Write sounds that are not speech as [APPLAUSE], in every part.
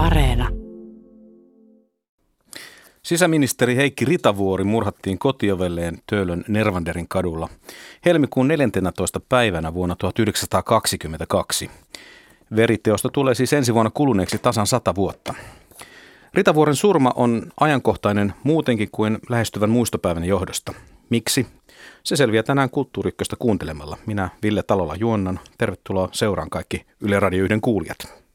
Areena. Sisäministeri Heikki Ritavuori murhattiin kotiovelleen Töölön Nervanderin kadulla helmikuun 14. päivänä vuonna 1922. Veriteosta tulee siis ensi vuonna kuluneeksi tasan sata vuotta. Ritavuoren surma on ajankohtainen muutenkin kuin lähestyvän muistopäivän johdosta. Miksi? Se selviää tänään Kulttuurikköstä kuuntelemalla. Minä Ville Talola juonnan. Tervetuloa seuraan kaikki Yle Radio 1 kuulijat.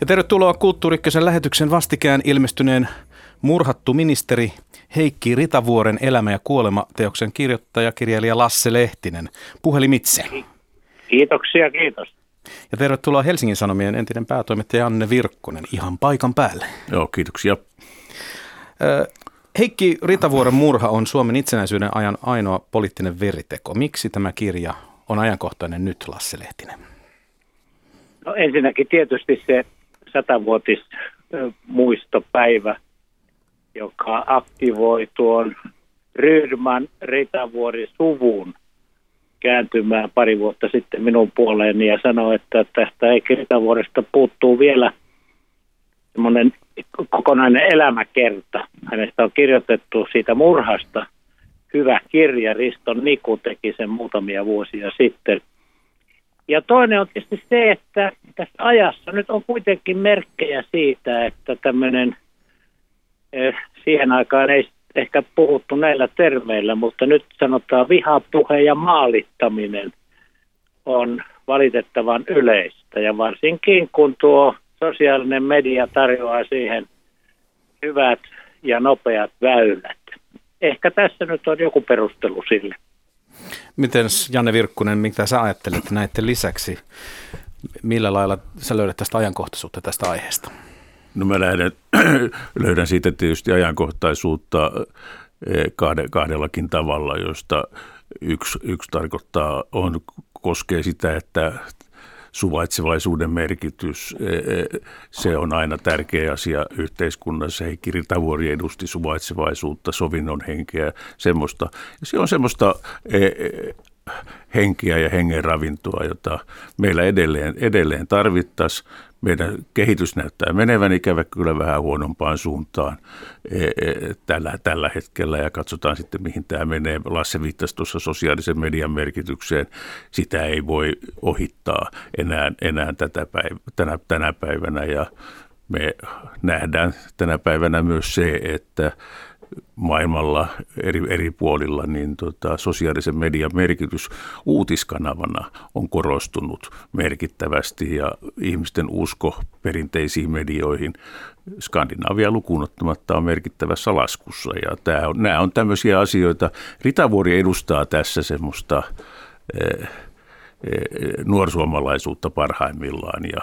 Ja tervetuloa Kulttuurikkösen lähetyksen vastikään ilmestyneen murhattu ministeri Heikki Ritavuoren elämä ja kuolema teoksen kirjoittaja, kirjailija Lasse Lehtinen. Puhelimitse. Kiitoksia, kiitos. Ja tervetuloa Helsingin Sanomien entinen päätoimittaja Anne Virkkunen ihan paikan päälle. Joo, kiitoksia. Heikki Ritavuoren murha on Suomen itsenäisyyden ajan ainoa poliittinen veriteko. Miksi tämä kirja on ajankohtainen nyt, Lasse Lehtinen? No ensinnäkin tietysti se satavuotis muistopäivä, joka aktivoi tuon Rydman Ritavuori suvun kääntymään pari vuotta sitten minun puoleeni ja sanoi, että tästä Ritavuoresta puuttuu vielä semmoinen kokonainen elämäkerta. Hänestä on kirjoitettu siitä murhasta hyvä kirja. Riston Niku teki sen muutamia vuosia sitten. Ja toinen on tietysti se, että tässä ajassa nyt on kuitenkin merkkejä siitä, että tämmöinen, eh, siihen aikaan ei ehkä puhuttu näillä termeillä, mutta nyt sanotaan vihapuhe ja maalittaminen on valitettavan yleistä. Ja varsinkin kun tuo sosiaalinen media tarjoaa siihen hyvät ja nopeat väylät. Ehkä tässä nyt on joku perustelu sille. Miten Janne Virkkunen, mitä sä ajattelet näiden lisäksi? Millä lailla sä löydät tästä ajankohtaisuutta tästä aiheesta? No mä lähden, [CLEARS THROAT] löydän siitä tietysti ajankohtaisuutta eh, kahdellakin tavalla, josta yksi, yksi tarkoittaa, on, koskee sitä, että suvaitsevaisuuden merkitys, e, e, se on aina tärkeä asia yhteiskunnassa. Heikki Ritavuori edusti suvaitsevaisuutta, sovinnon henkeä, semmoista. Se on semmoista e, henkiä ja hengen ravintoa, jota meillä edelleen, edelleen tarvittaisiin meidän kehitys näyttää menevän ikävä kyllä vähän huonompaan suuntaan e, e, tällä, tällä hetkellä ja katsotaan sitten mihin tämä menee. Lasse viittasi tuossa sosiaalisen median merkitykseen. Sitä ei voi ohittaa enää, enää tätä päivä, tänä, tänä päivänä ja me nähdään tänä päivänä myös se, että maailmalla eri, eri puolilla, niin tota, sosiaalisen median merkitys uutiskanavana on korostunut merkittävästi ja ihmisten usko perinteisiin medioihin Skandinavia lukuun ottamatta on merkittävässä laskussa. Ja tämä on, nämä on tämmöisiä asioita. Ritavuori edustaa tässä semmoista... Eh, nuorsuomalaisuutta parhaimmillaan. Ja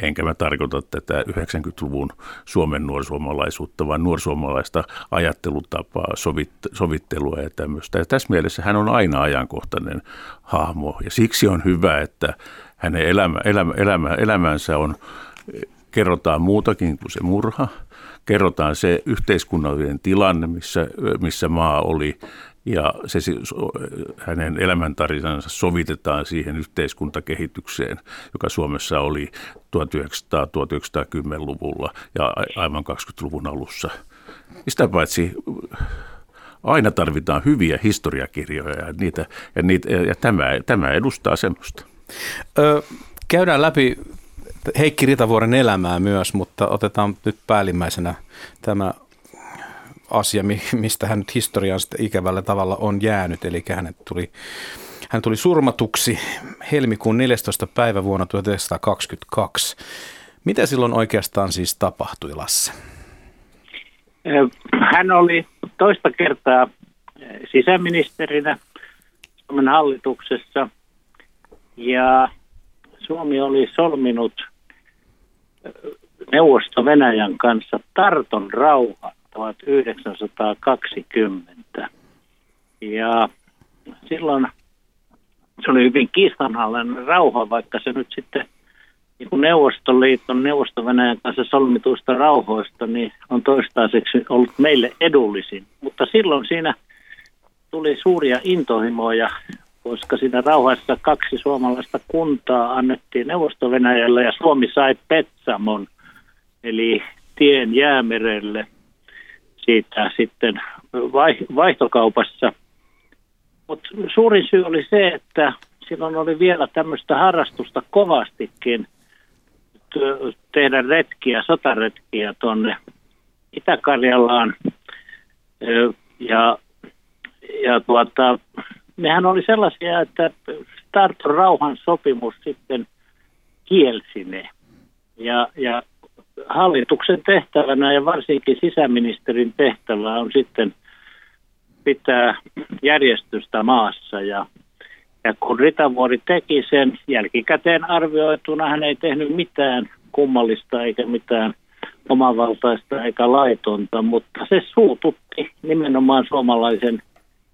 enkä mä tarkoita tätä 90-luvun Suomen nuorsuomalaisuutta, vaan nuorsuomalaista ajattelutapaa, sovittelua ja tämmöistä. Ja tässä mielessä hän on aina ajankohtainen hahmo ja siksi on hyvä, että hänen elämä, elämä, elämä, elämänsä on, kerrotaan muutakin kuin se murha, kerrotaan se yhteiskunnallinen tilanne, missä, missä maa oli ja se, hänen elämäntarinansa sovitetaan siihen yhteiskuntakehitykseen, joka Suomessa oli 1900-1910-luvulla ja aivan 20-luvun alussa. Sitä paitsi aina tarvitaan hyviä historiakirjoja ja, niitä, ja, niitä, ja tämä, tämä edustaa semmoista. Ö, käydään läpi Heikki Ritavuoren elämää myös, mutta otetaan nyt päällimmäisenä tämä asia, mistä hän nyt historiaan ikävällä tavalla on jäänyt. Eli hänet tuli, hän tuli surmatuksi helmikuun 14. päivä vuonna 1922. Mitä silloin oikeastaan siis tapahtui, Lasse? Hän oli toista kertaa sisäministerinä Suomen hallituksessa ja Suomi oli solminut neuvosto Venäjän kanssa Tarton rauhan 1920. Ja silloin se oli hyvin kiistanhallainen rauha, vaikka se nyt sitten niin kuin Neuvostoliiton, neuvosto kanssa solmituista rauhoista, niin on toistaiseksi ollut meille edullisin. Mutta silloin siinä tuli suuria intohimoja, koska siinä rauhassa kaksi suomalaista kuntaa annettiin neuvosto ja Suomi sai Petsamon, eli tien jäämerelle siitä sitten vaihtokaupassa. Mutta suurin syy oli se, että silloin oli vielä tämmöistä harrastusta kovastikin tehdä retkiä, sotaretkiä tuonne Itä-Karjalaan. Ja, ja tuota, nehän oli sellaisia, että Tarton rauhan sopimus sitten kielsi ne. Ja, ja hallituksen tehtävänä ja varsinkin sisäministerin tehtävä on sitten pitää järjestystä maassa ja ja kun Ritavuori teki sen, jälkikäteen arvioituna hän ei tehnyt mitään kummallista eikä mitään omavaltaista eikä laitonta, mutta se suututti nimenomaan suomalaisen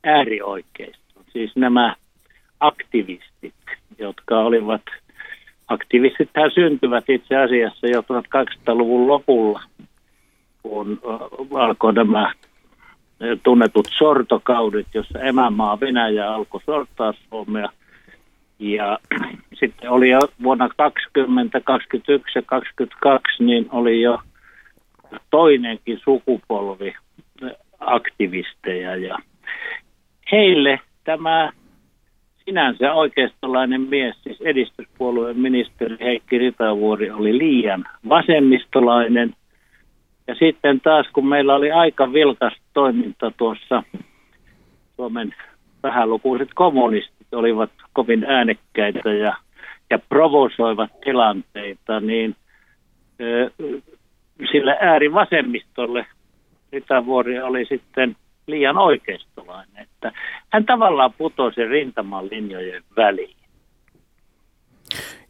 äärioikeiston. Siis nämä aktivistit, jotka olivat, aktivistit syntyvät itse asiassa jo 1200-luvun lopulla, kun alkoi nämä tunnetut sortokaudet, jossa emämaa Venäjä alkoi sortaa Suomea. Ja [CLEARS THROAT] sitten oli jo vuonna 20, 21 ja 22, niin oli jo toinenkin sukupolvi aktivisteja. Ja heille tämä sinänsä oikeistolainen mies, siis edistyspuolueen ministeri Heikki Ritavuori, oli liian vasemmistolainen – ja sitten taas, kun meillä oli aika vilkas toiminta tuossa, Suomen vähälukuiset kommunistit olivat kovin äänekkäitä ja, ja provosoivat tilanteita, niin ö, sille äärivasemmistolle Ritavuori oli sitten liian oikeistolainen. Että hän tavallaan putosi rintaman linjojen väliin.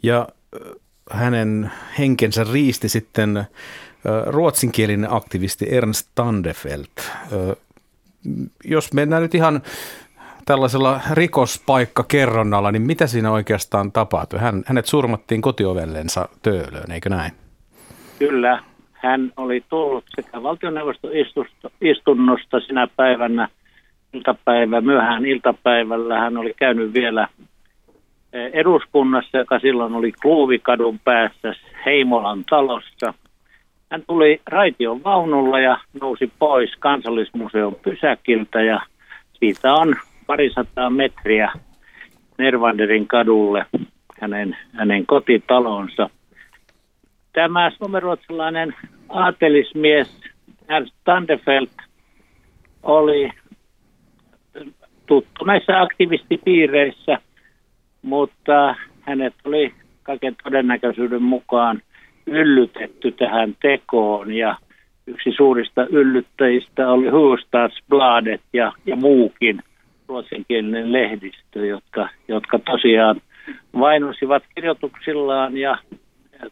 Ja hänen henkensä riisti sitten ruotsinkielinen aktivisti Ernst Tandefelt. Jos mennään nyt ihan tällaisella rikospaikkakerronnalla, niin mitä siinä oikeastaan tapahtui? Hän, hänet surmattiin kotiovellensa töölöön, eikö näin? Kyllä. Hän oli tullut sekä valtioneuvostoistunnosta sinä päivänä iltapäivä, myöhään iltapäivällä. Hän oli käynyt vielä eduskunnassa, joka silloin oli Kluuvikadun päässä Heimolan talossa. Hän tuli raition vaunulla ja nousi pois kansallismuseon pysäkiltä ja siitä on parisataa metriä Nervanderin kadulle hänen, hänen kotitalonsa. Tämä suomenruotsalainen aatelismies Ernst Tandefelt oli tuttu näissä aktivistipiireissä, mutta hänet oli kaiken todennäköisyyden mukaan yllytetty tähän tekoon. Ja yksi suurista yllyttäjistä oli Hufvudstadsbladet ja, ja muukin ruotsinkielinen lehdistö, jotka, jotka tosiaan vainosivat kirjoituksillaan ja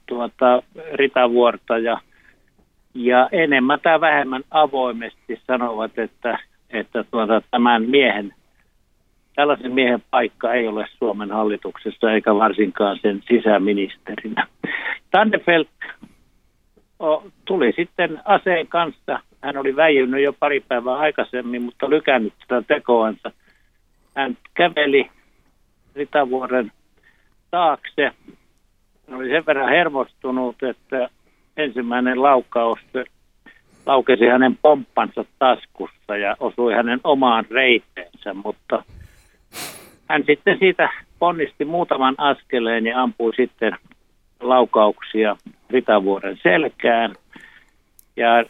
tuota, Ritavuorta ja, ja enemmän tai vähemmän avoimesti sanovat, että, että tuota, tämän miehen tällaisen miehen paikka ei ole Suomen hallituksessa eikä varsinkaan sen sisäministerinä. Tannefelt tuli sitten aseen kanssa. Hän oli väijynyt jo pari päivää aikaisemmin, mutta lykännyt sitä tekoansa. Hän käveli Ritavuoren taakse. Oli sen verran hermostunut, että ensimmäinen laukaus laukesi hänen pomppansa taskussa ja osui hänen omaan reiteensä, mutta hän sitten siitä ponnisti muutaman askeleen ja ampui sitten laukauksia Ritavuoren selkään. Ja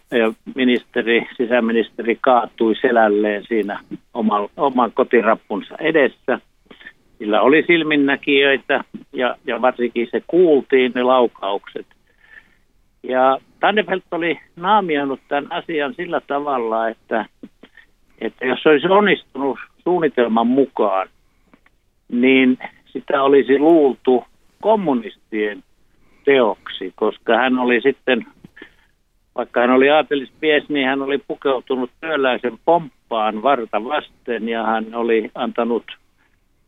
ministeri, sisäministeri kaatui selälleen siinä oman, oman kotirappunsa edessä. Sillä oli silminnäkijöitä ja, ja varsinkin se kuultiin ne laukaukset. Ja Tannefelt oli naamioinut tämän asian sillä tavalla, että, että jos se olisi onnistunut suunnitelman mukaan, niin sitä olisi luultu kommunistien teoksi, koska hän oli sitten, vaikka hän oli aatelismies, niin hän oli pukeutunut työläisen pomppaan varta vasten ja hän oli antanut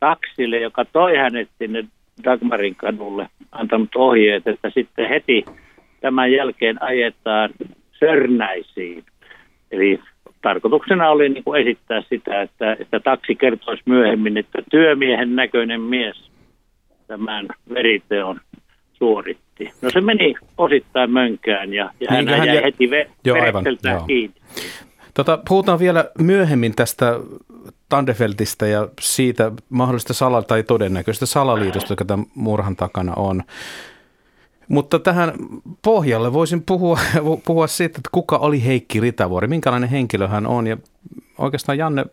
taksille, joka toi hänet sinne Dagmarin kadulle antanut ohjeet, että sitten heti tämän jälkeen ajetaan Sörnäisiin. Eli tarkoituksena oli niin kuin esittää sitä, että, että taksi kertoisi myöhemmin, että työmiehen näköinen mies tämän veriteon suoritti. No se meni osittain mönkään ja, ja niin, hän jäi jä... heti ve- joo, aivan, joo. kiinni. Tota, puhutaan vielä myöhemmin tästä Tandefeltistä ja siitä mahdollista sala- tai todennäköistä salaliitosta, joka tämän murhan takana on. Mutta tähän pohjalle voisin puhua, [LAUGHS] puhua siitä, että kuka oli Heikki Ritavuori, minkälainen henkilö hän on. Ja oikeastaan Janne,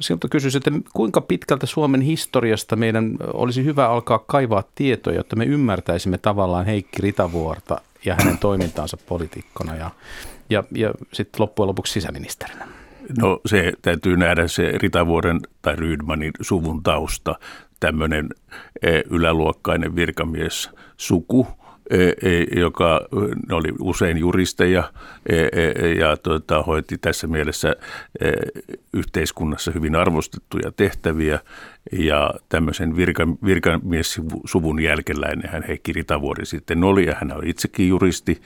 siltä kysyisin, että kuinka pitkältä Suomen historiasta meidän olisi hyvä alkaa kaivaa tietoja, jotta me ymmärtäisimme tavallaan Heikki Ritavuorta ja hänen toimintaansa poliitikkona ja, ja, ja sitten loppujen lopuksi sisäministerinä. No se täytyy nähdä se Ritavuoren tai Rydmanin suvun tausta, tämmöinen eh, yläluokkainen virkamies suku, joka ne oli usein juristeja e, ja tuota, hoiti tässä mielessä yhteiskunnassa hyvin arvostettuja tehtäviä. Ja tämmöisen virka, jälkeläinen hän Heikki Ritavuori sitten oli, ja hän on itsekin juristi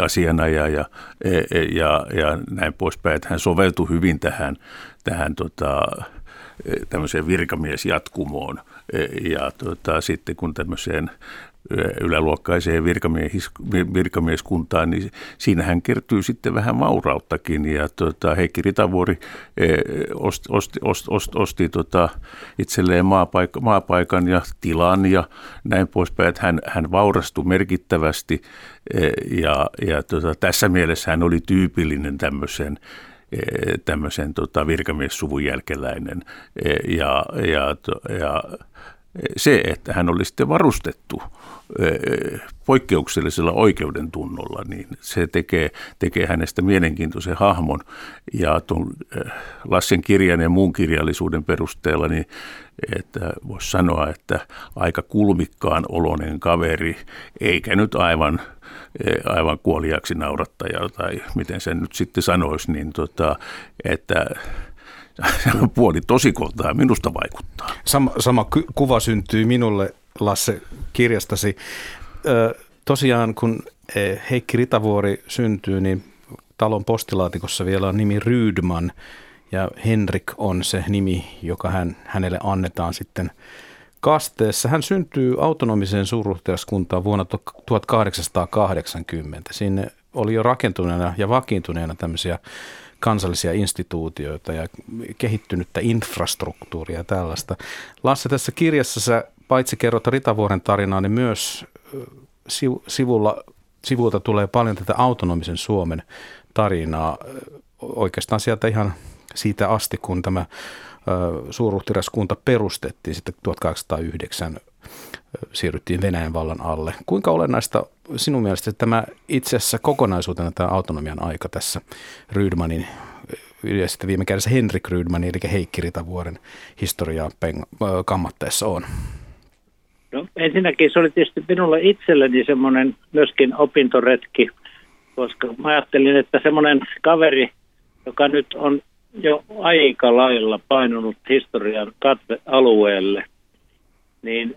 asianajaja ja, ja, ja näin poispäin, hän soveltui hyvin tähän, tähän tota, tämmöiseen virkamiesjatkumoon. Ja tota, sitten kun tämmöiseen yläluokkaiseen virkamieskuntaan, niin siinähän kertyy sitten vähän maurauttakin. Ja tota, Heikki Ritavuori osti, osti, osti, osti, osti tota, itselleen maapaik- maapaikan ja tilan ja näin poispäin, että hän, hän vaurastui merkittävästi ja, ja tota, tässä mielessä hän oli tyypillinen tämmöisen tämmöisen tota, virkamiessuvun jälkeläinen ja, ja, ja se, että hän oli sitten varustettu poikkeuksellisella oikeuden tunnolla, niin se tekee, tekee hänestä mielenkiintoisen hahmon. Ja tuon Lassen kirjan ja muun kirjallisuuden perusteella, niin että voisi sanoa, että aika kulmikkaan olonen kaveri, eikä nyt aivan, aivan kuoliaksi naurattaja, tai miten sen nyt sitten sanoisi, niin tota, että puoli tosikoltaa minusta vaikuttaa. Sama, sama kuva syntyy minulle, Lasse, kirjastasi. Ö, tosiaan, kun e, Heikki Ritavuori syntyy, niin talon postilaatikossa vielä on nimi Rydman, ja Henrik on se nimi, joka hän, hänelle annetaan sitten kasteessa. Hän syntyy autonomiseen suurruhtiaskuntaan vuonna 1880. Sinne oli jo rakentuneena ja vakiintuneena tämmöisiä kansallisia instituutioita ja kehittynyttä infrastruktuuria ja tällaista. Lasse, tässä kirjassa sä paitsi kerrot Ritavuoren tarinaa, niin myös sivulla, sivulta tulee paljon tätä autonomisen Suomen tarinaa. Oikeastaan sieltä ihan siitä asti, kun tämä suurruhtiraskunta perustettiin sitten 1809 siirryttiin Venäjän vallan alle. Kuinka olennaista sinun mielestä tämä itse asiassa kokonaisuutena tämä autonomian aika tässä Rydmanin ja sitten viime kädessä Henrik Rydmanin eli Heikki Ritavuoren historiaa kammatteessa on? No, ensinnäkin se oli tietysti minulle itselleni semmoinen myöskin opintoretki, koska mä ajattelin, että semmoinen kaveri, joka nyt on jo aika lailla painunut historian katvealueelle, niin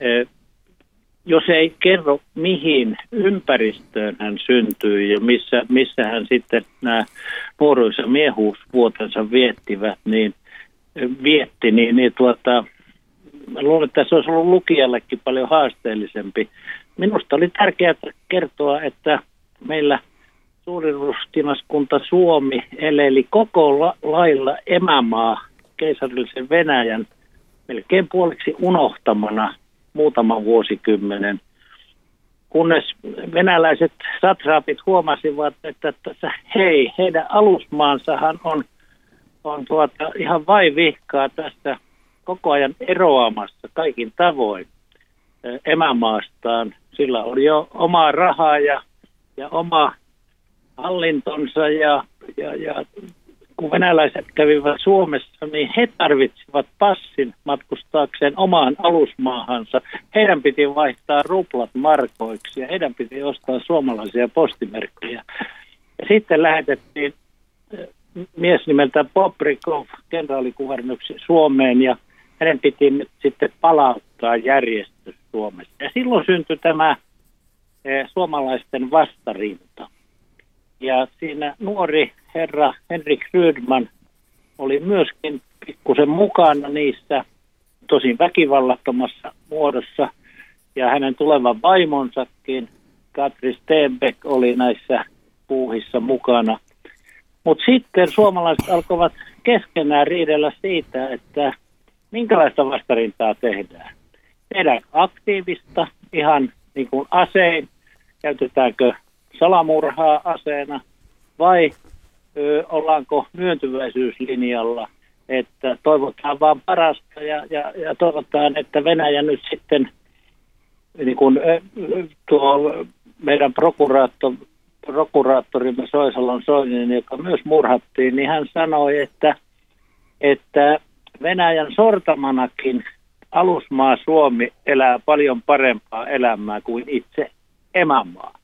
jos ei kerro mihin ympäristöön hän syntyy ja missä, missä hän sitten nämä nuoruus- ja miehuusvuotensa viettivät, niin vietti, niin, niin tuota, mä luulen, että se olisi ollut lukijallekin paljon haasteellisempi. Minusta oli tärkeää kertoa, että meillä suurirustinaskunta Suomi eleli koko la- lailla emämaa keisarillisen Venäjän melkein puoliksi unohtamana muutaman vuosikymmenen, kunnes venäläiset satraapit huomasivat, että tässä, hei, heidän alusmaansahan on, on tuota, ihan vaivihkaa tästä koko ajan eroamassa kaikin tavoin emämaastaan. Sillä oli jo omaa rahaa ja, ja oma hallintonsa ja, ja, ja kun venäläiset kävivät Suomessa, niin he tarvitsivat passin matkustaakseen omaan alusmaahansa. Heidän piti vaihtaa ruplat markoiksi ja heidän piti ostaa suomalaisia postimerkkejä. Ja sitten lähetettiin eh, mies nimeltä Bobrikov kenraalikuvernöksi Suomeen ja hänen piti nyt sitten palauttaa järjestys Suomessa. Ja silloin syntyi tämä eh, suomalaisten vastarinta. Ja siinä nuori herra Henrik Rydman oli myöskin pikkusen mukana niissä, tosin väkivallattomassa muodossa. Ja hänen tulevan vaimonsakin, Katri Steenbeck, oli näissä puuhissa mukana. Mutta sitten suomalaiset alkoivat keskenään riidellä siitä, että minkälaista vastarintaa tehdään. Tehdään aktiivista, ihan niin kuin asein, käytetäänkö salamurhaa aseena vai ollaanko myöntyväisyyslinjalla, että toivotaan vaan parasta ja, ja, ja toivotaan, että Venäjä nyt sitten, niin kuin tuo meidän prokuraatto, prokuraattorimme Soisalon Soinin, joka myös murhattiin, niin hän sanoi, että, että Venäjän sortamanakin alusmaa Suomi elää paljon parempaa elämää kuin itse emämaa.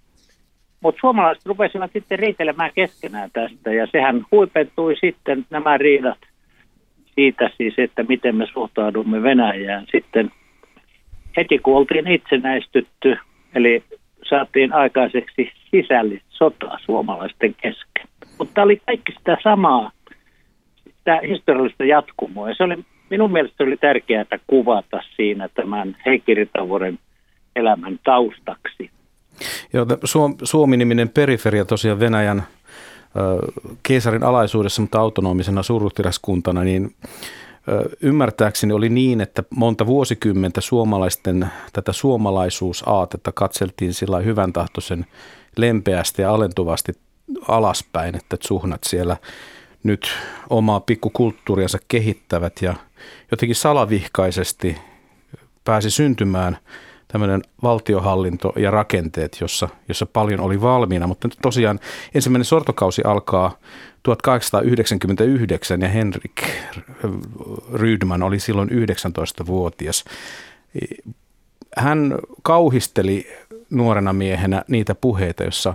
Mutta suomalaiset rupesivat sitten riitelemään keskenään tästä ja sehän huipentui sitten nämä riidat siitä siis, että miten me suhtaudumme Venäjään sitten heti kun oltiin itsenäistytty, eli saatiin aikaiseksi sisällistä sotaa suomalaisten kesken. Mutta oli kaikki sitä samaa, sitä historiallista jatkumoa. Ja se oli, minun mielestä oli tärkeää kuvata siinä tämän Heikki Ritavuoren elämän taustaksi. Suomi-niminen periferia tosiaan Venäjän keisarin alaisuudessa, mutta autonomisena suurruhtiraskuntana, niin ymmärtääkseni oli niin, että monta vuosikymmentä suomalaisten tätä suomalaisuusaatetta katseltiin sillä hyvän tahtoisen lempeästi ja alentuvasti alaspäin, että suhnat siellä nyt omaa pikkukulttuuriansa kehittävät ja jotenkin salavihkaisesti pääsi syntymään tämmöinen valtiohallinto ja rakenteet, jossa, jossa paljon oli valmiina. Mutta tosiaan ensimmäinen sortokausi alkaa 1899 ja Henrik Rydman oli silloin 19-vuotias. Hän kauhisteli nuorena miehenä niitä puheita, jossa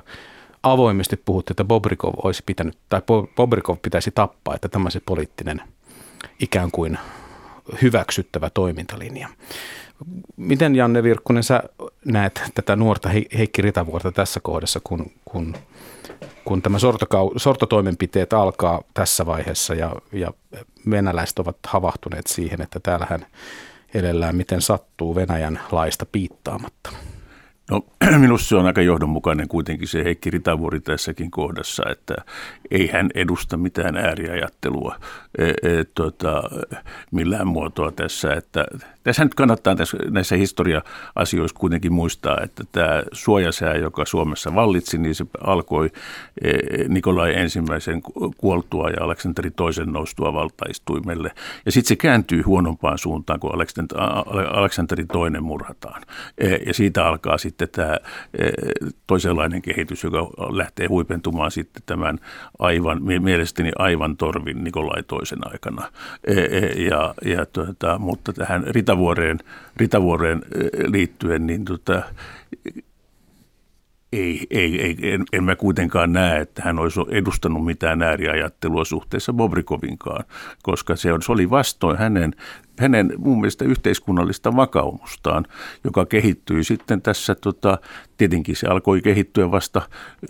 avoimesti puhuttiin, että Bobrikov olisi pitänyt, tai Bobrikov pitäisi tappaa, että tämä se poliittinen ikään kuin hyväksyttävä toimintalinja. Miten Janne Virkkunen sä näet tätä nuorta Heikki Ritavuorta tässä kohdassa, kun, kun, kun tämä sortokau, sortotoimenpiteet alkaa tässä vaiheessa ja, ja venäläiset ovat havahtuneet siihen, että täällähän elellään miten sattuu Venäjän laista piittaamatta? No [CLEARS THROAT] minusta se on aika johdonmukainen kuitenkin se Heikki Ritavuori tässäkin kohdassa, että ei hän edusta mitään ääriajattelua e, e, tota, millään muotoa tässä. Että, tässä nyt kannattaa tässä, näissä historia-asioissa kuitenkin muistaa, että tämä suojasää, joka Suomessa vallitsi, niin se alkoi e, Nikolai ensimmäisen kuoltua ja Aleksanteri toisen noustua valtaistuimelle. Ja sitten se kääntyy huonompaan suuntaan, kun Aleksanteri toinen murhataan. E, ja siitä alkaa sitten tämä e, toisenlainen kehitys, joka lähtee huipentumaan sitten tämän aivan, mielestäni aivan torvin Nikolai toisen aikana. Ja, ja tuota, mutta tähän Ritavuoreen, Ritavuoreen liittyen, niin tota, ei, ei, ei en, en mä kuitenkaan näe, että hän olisi edustanut mitään ääriajattelua suhteessa Bobrikovinkaan, koska se oli vastoin hänen hänen mun mielestä yhteiskunnallista vakaumustaan, joka kehittyi sitten tässä, tota, tietenkin se alkoi kehittyä vasta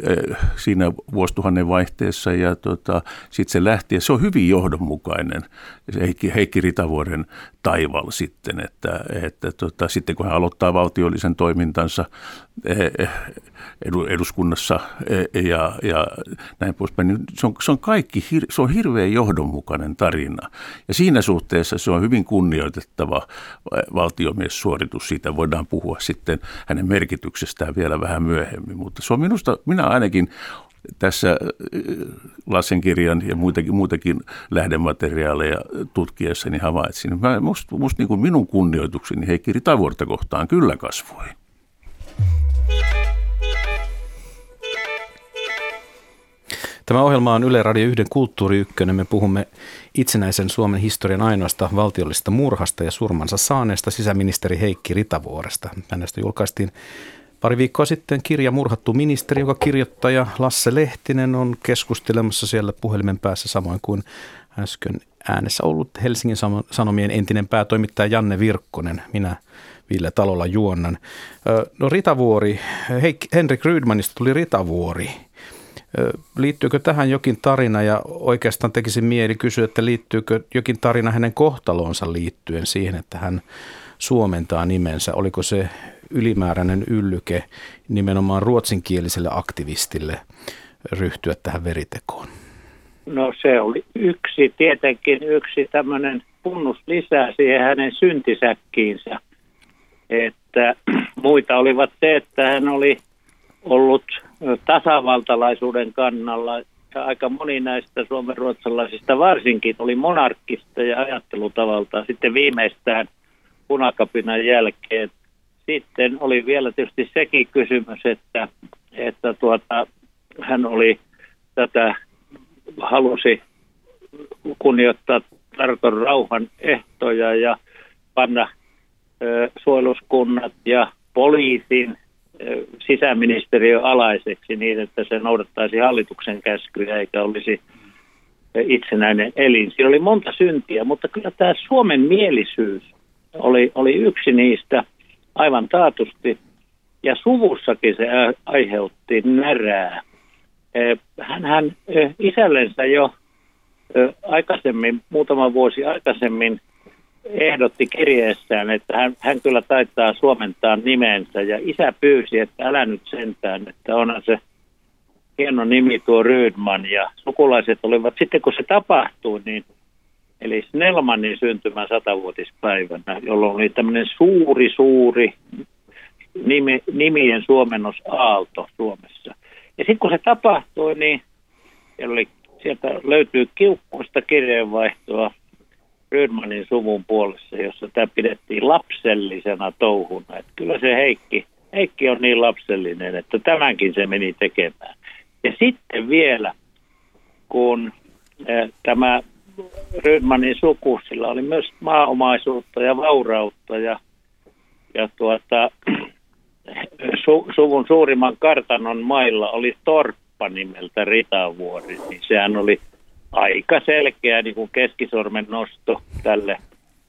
äh, siinä vuosituhannen vaihteessa ja tota, sitten se lähti ja se on hyvin johdonmukainen. Se Heikki, Heikki Ritavuoren taival sitten, että, että tota, sitten kun hän aloittaa valtiollisen toimintansa äh, eduskunnassa ja, ja näin poispäin, niin se on, se on kaikki, se on hirveän johdonmukainen tarina. Ja siinä suhteessa se on hyvin kunnioitettava valtiomiessuoritus. Siitä voidaan puhua sitten hänen merkityksestään vielä vähän myöhemmin. Mutta se on minusta, minä ainakin tässä Lassen kirjan ja muitakin, muitakin lähdemateriaaleja tutkiessani havaitsin. Musta must niin kuin minun kunnioitukseni Heikki Ritavuorta kohtaan kyllä kasvoi. Tämä ohjelma on Yle Radio 1 Kulttuuri 1. Me puhumme itsenäisen Suomen historian ainoasta valtiollisesta murhasta ja surmansa saaneesta sisäministeri Heikki Ritavuoresta. Hänestä julkaistiin pari viikkoa sitten kirja Murhattu ministeri, joka kirjoittaja Lasse Lehtinen on keskustelemassa siellä puhelimen päässä samoin kuin äsken äänessä ollut Helsingin Sanomien entinen päätoimittaja Janne Virkkonen. Minä Ville Talolla juonnan. No Ritavuori, Henrik Rydmanista tuli Ritavuori. Liittyykö tähän jokin tarina ja oikeastaan tekisi mieli kysyä, että liittyykö jokin tarina hänen kohtalonsa liittyen siihen, että hän suomentaa nimensä? Oliko se ylimääräinen yllyke nimenomaan ruotsinkieliselle aktivistille ryhtyä tähän veritekoon? No se oli yksi, tietenkin yksi tämmöinen punnus lisää siihen hänen syntisäkkiinsä. Että [CLEARS THROAT] muita olivat se, että hän oli ollut tasavaltalaisuuden kannalla. Ja aika moni näistä suomen ruotsalaisista varsinkin oli monarkista ja ajattelutavalta sitten viimeistään punakapinan jälkeen. Sitten oli vielä tietysti sekin kysymys, että, että tuota, hän oli tätä, halusi kunnioittaa Tarton rauhan ehtoja ja panna ö, suojeluskunnat ja poliisin sisäministeriön alaiseksi niin, että se noudattaisi hallituksen käskyjä eikä olisi itsenäinen elin. Siinä oli monta syntiä, mutta kyllä tämä Suomen mielisyys oli, oli yksi niistä aivan taatusti. Ja suvussakin se aiheutti närää. Hän, hän isällensä jo aikaisemmin, muutama vuosi aikaisemmin ehdotti kirjeessään, että hän, hän kyllä taittaa suomentaa nimensä. Ja isä pyysi, että älä nyt sentään, että onhan se hieno nimi tuo Rydman. Ja sukulaiset olivat sitten kun se tapahtui, niin eli Snellmanin syntymän satavuotispäivänä, jolloin oli tämmöinen suuri, suuri nimi, nimien suomennos aalto Suomessa. Ja sitten kun se tapahtui, niin oli, sieltä löytyy kiukkuista kirjeenvaihtoa Rydmanin suvun puolessa, jossa tämä pidettiin lapsellisena touhuna. Että kyllä se Heikki, Heikki on niin lapsellinen, että tämänkin se meni tekemään. Ja sitten vielä, kun eh, tämä Rydmanin suku, sillä oli myös maaomaisuutta ja vaurautta ja, ja tuota, [CLEARS THROAT] su, suvun suurimman kartanon mailla oli torppa nimeltä Ritavuori, niin sehän oli aika selkeä niin kuin keskisormen nosto tälle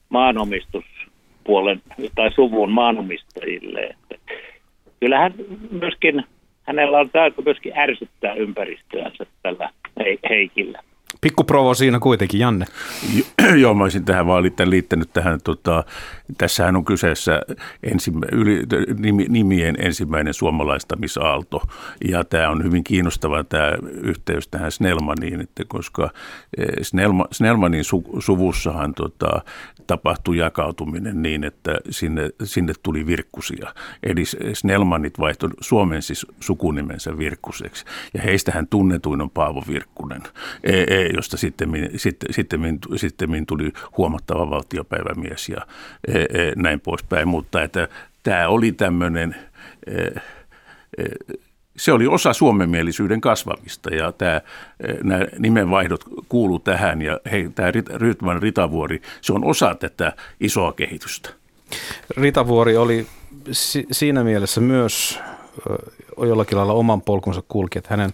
maanomistuspuolen tai suvun maanomistajille. Että kyllähän myöskin, hänellä on taito myöskin ärsyttää ympäristöänsä tällä Heikillä. Pikku provo siinä kuitenkin, Janne. Joo, [CLEARS THROAT] mä olisin tähän vaan liittänyt tähän, tota, tässähän on kyseessä ensimmä, yli, nimien ensimmäinen suomalaistamisaalto, ja tämä on hyvin kiinnostava tämä yhteys tähän Snellmaniin, että koska eh, Snellma, Snellmanin su, suvussahan tota, tapahtui jakautuminen niin, että sinne, sinne tuli virkkusia, eli Snellmanit vaihtoi Suomen siis sukunimensä virkkuseksi, ja heistähän tunnetuin on Paavo Virkkunen, e, e, josta sitten, sitten, sitten, sitten tuli huomattava valtiopäivämies ja e, e, näin poispäin. Mutta että tämä oli tämmöinen, e, se oli osa suomenmielisyyden kasvamista ja tämä, nämä nimenvaihdot kuulu tähän ja hei, tämä Rytman Ritavuori, se on osa tätä isoa kehitystä. Ritavuori oli si- siinä mielessä myös jollakin lailla oman polkunsa kulki, että hänen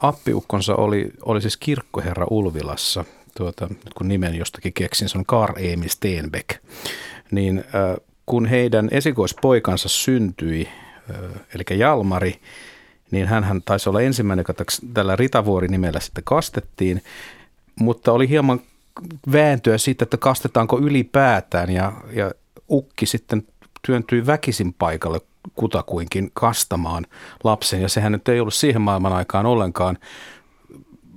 appiukkonsa oli, oli siis kirkkoherra Ulvilassa, tuota, kun nimen jostakin keksin, se on Karl Emil Steenbeck, niin äh, kun heidän esikoispoikansa syntyi, äh, eli Jalmari, niin hän taisi olla ensimmäinen, joka tällä Ritavuori-nimellä sitten kastettiin, mutta oli hieman vääntöä siitä, että kastetaanko ylipäätään ja, ja ukki sitten työntyi väkisin paikalle kutakuinkin kastamaan lapsen. Ja sehän nyt ei ollut siihen maailman aikaan ollenkaan